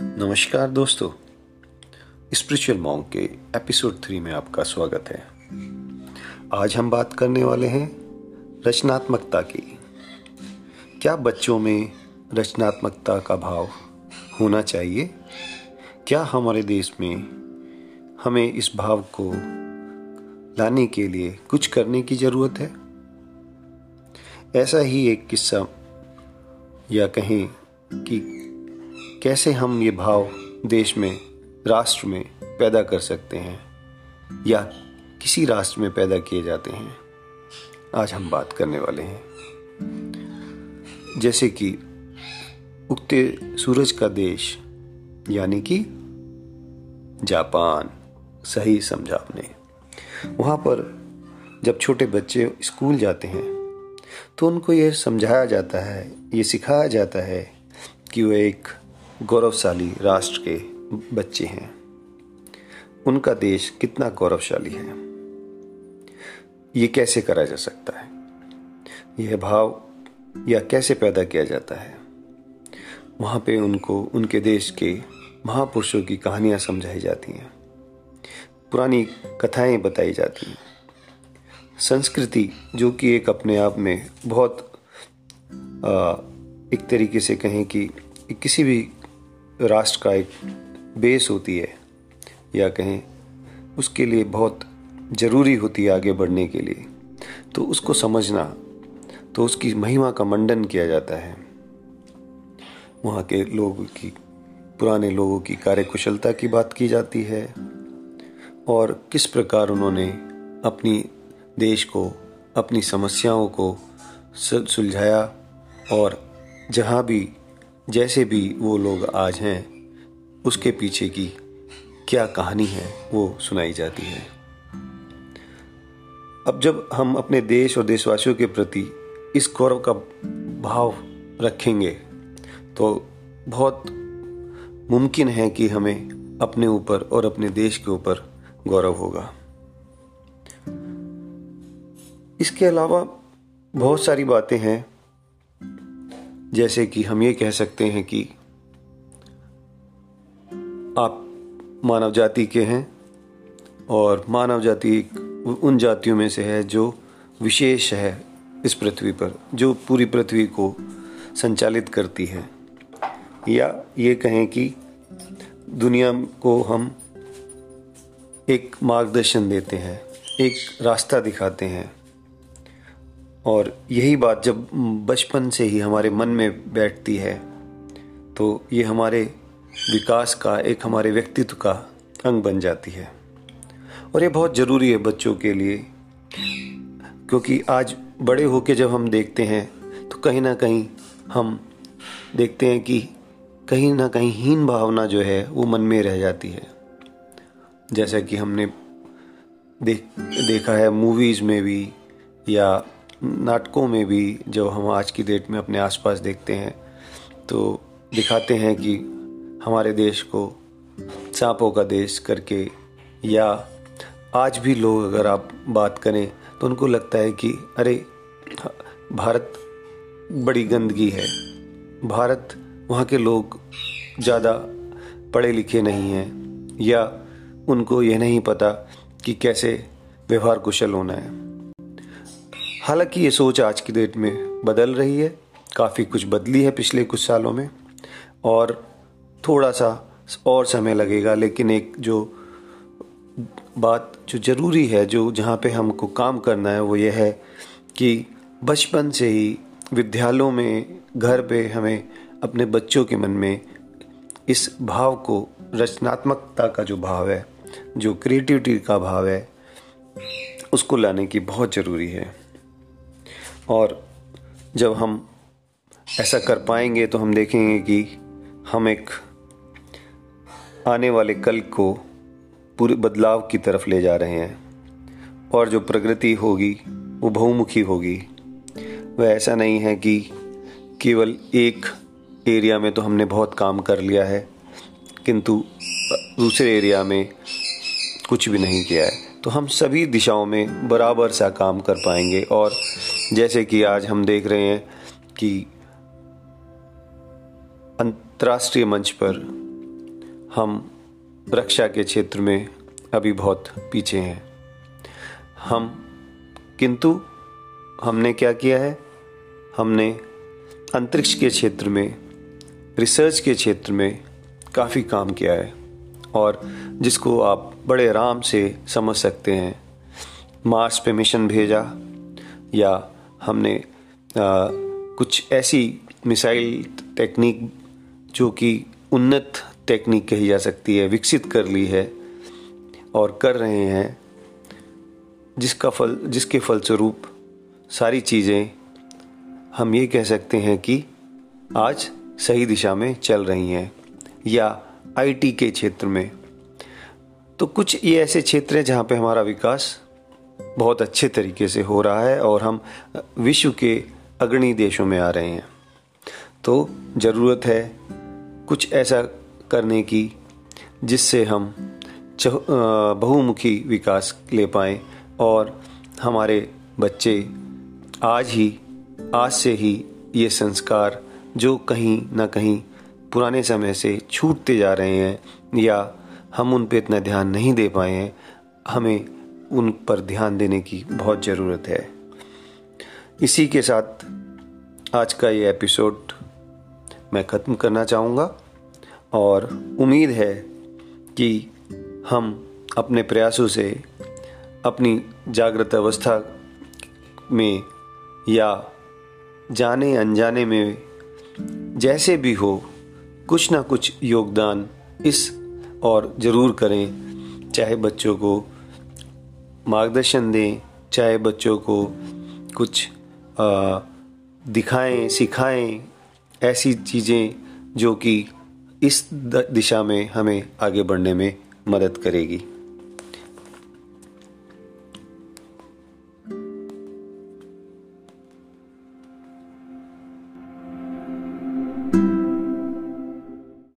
नमस्कार दोस्तों। स्पिरिचुअल मॉन्ग के एपिसोड थ्री में आपका स्वागत है। आज हम बात करने वाले हैं रचनात्मकता की। क्या बच्चों में रचनात्मकता का भाव होना चाहिए? क्या हमारे देश में हमें इस भाव को लाने के लिए कुछ करने की ज़रूरत है? ऐसा ही एक किस्सा या कहें कि कैसे हम ये भाव देश में, राष्ट्र में पैदा कर सकते हैं? या किसी राष्ट्र में पैदा किए जाते हैं? आज हम बात करने वाले हैं। जैसे कि उगते सूरज का देश, यानी कि जापान, सही समझा आपने। वहाँ पर जब छोटे बच्चे स्कूल जाते हैं तो उनको यह समझाया जाता है ये सिखाया जाता है कि वह एक गौरवशाली राष्ट्र के बच्चे हैं। उनका देश कितना गौरवशाली है। ये कैसे करा जा सकता है? यह भाव या कैसे पैदा किया जाता है? वहाँ पे उनको उनके देश के महापुरुषों की कहानियाँ समझाई जाती हैं। पुरानी कथाएँ बताई जाती हैं। संस्कृति जो कि एक अपने आप में बहुत आ, एक तरीके से कहें कि किसी भी राष्ट्र का एक बेस होती है, या कहें उसके लिए बहुत ज़रूरी होती है आगे बढ़ने के लिए। तो उसको समझना तो उसकी महिमा का मंडन किया जाता है। वहाँ के लोगों की, पुराने लोगों की कार्यकुशलता की बात की जाती है, और किस प्रकार उन्होंने अपनी देश को, अपनी समस्याओं को सुलझाया, और जहाँ भी जैसे भी वो लोग आज हैं, उसके पीछे की क्या कहानी है, वो सुनाई जाती है। अब जब हम अपने देश और देशवासियों के प्रति इस गौरव का भाव रखेंगे तो बहुत मुमकिन है कि हमें अपने ऊपर और अपने देश के ऊपर गौरव होगा। इसके अलावा बहुत सारी बातें हैं जैसे कि हम ये कह सकते हैं कि आप मानव जाति के हैं और मानव जाति उन जातियों में से है जो विशेष है इस पृथ्वी पर, जो पूरी पृथ्वी को संचालित करती है। या ये कहें कि दुनिया को हम एक मार्गदर्शन देते हैं, एक रास्ता दिखाते हैं। और यही बात जब बचपन से ही हमारे मन में बैठती है तो ये हमारे विकास का, एक हमारे व्यक्तित्व का अंग बन जाती है। और ये बहुत ज़रूरी है बच्चों के लिए, क्योंकि आज बड़े होके जब हम देखते हैं तो कहीं ना कहीं हम देखते हैं कि कहीं ना कहीं हीन भावना जो है, वो मन में रह जाती है। जैसा कि हमने देख, देखा है मूवीज़ में भी, या नाटकों में भी जो हम आज की डेट में अपने आसपास देखते हैं तो दिखाते हैं कि हमारे देश को सांपों का देश करके या आज भी लोग अगर आप बात करें तो उनको लगता है कि अरे, भारत बड़ी गंदगी है। भारत, वहाँ के लोग ज़्यादा पढ़े लिखे नहीं हैं या उनको यह नहीं पता कि कैसे व्यवहार कुशल होना है। हालाँकि ये सोच आज की डेट में बदल रही है, काफ़ी कुछ बदली है पिछले कुछ सालों में, और थोड़ा सा और समय लगेगा, लेकिन एक जो बात जो ज़रूरी है, जो जहाँ पे हमको काम करना है, वो ये है कि बचपन से ही विद्यालयों में, घर पे हमें अपने बच्चों के मन में इस भाव को, रचनात्मकता का जो भाव है, जो क्रिएटिविटी का भाव है, उसको लाने की बहुत ज़रूरी है। और जब हम ऐसा कर पाएँगे तो हम देखेंगे कि हम एक आने वाले कल को पूरे बदलाव की तरफ़ ले जा रहे हैं। और जो प्रगति होगी, वो बहुमुखी होगी। वह ऐसा नहीं है कि केवल एक एरिया में तो हमने बहुत काम कर लिया है, किंतु दूसरे एरिया में कुछ भी नहीं किया है। तो हम सभी दिशाओं में बराबर सा काम कर पाएँगे और जैसे कि आज हम देख रहे हैं कि अंतर्राष्ट्रीय मंच पर हम रक्षा के क्षेत्र में अभी बहुत पीछे हैं। हम, किंतु हमने क्या किया है? हमने अंतरिक्ष के क्षेत्र में, रिसर्च के क्षेत्र में काफ़ी काम किया है और जिसको आप बड़े आराम से समझ सकते हैं। मार्स पे मिशन भेजा या हमने आ, कुछ ऐसी मिसाइल टेक्निक जो कि उन्नत टेक्निक कही जा सकती है विकसित कर ली है और कर रहे हैं जिसका फल जिसके फलस्वरूप सारी चीज़ें हम ये कह सकते हैं कि आज सही दिशा में चल रही हैं या आईटी के क्षेत्र में। तो कुछ ये ऐसे क्षेत्र हैं जहाँ पे हमारा विकास बहुत अच्छे तरीके से हो रहा है और हम विश्व के अग्रणी देशों में आ रहे हैं। तो ज़रूरत है कुछ ऐसा करने की जिससे हम बहुमुखी विकास ले पाएँ और हमारे बच्चे आज ही, आज से ही ये संस्कार जो कहीं ना कहीं पुराने समय से छूटते जा रहे हैं या हम उन पर इतना ध्यान नहीं दे पाए हैं, हमें उन पर ध्यान देने की बहुत ज़रूरत है। इसी के साथ आज का ये एपिसोड मैं ख़त्म करना चाहूँगा और उम्मीद है कि हम अपने प्रयासों से अपनी जागृत अवस्था में या जाने अनजाने में जैसे भी हो, कुछ ना कुछ योगदान इस और ज़रूर करें, चाहे बच्चों को मार्गदर्शन दें चाहे बच्चों को कुछ आ, दिखाएँ सिखाएँ ऐसी चीज़ें जो कि इस दिशा में हमें आगे बढ़ने में मदद करेगी।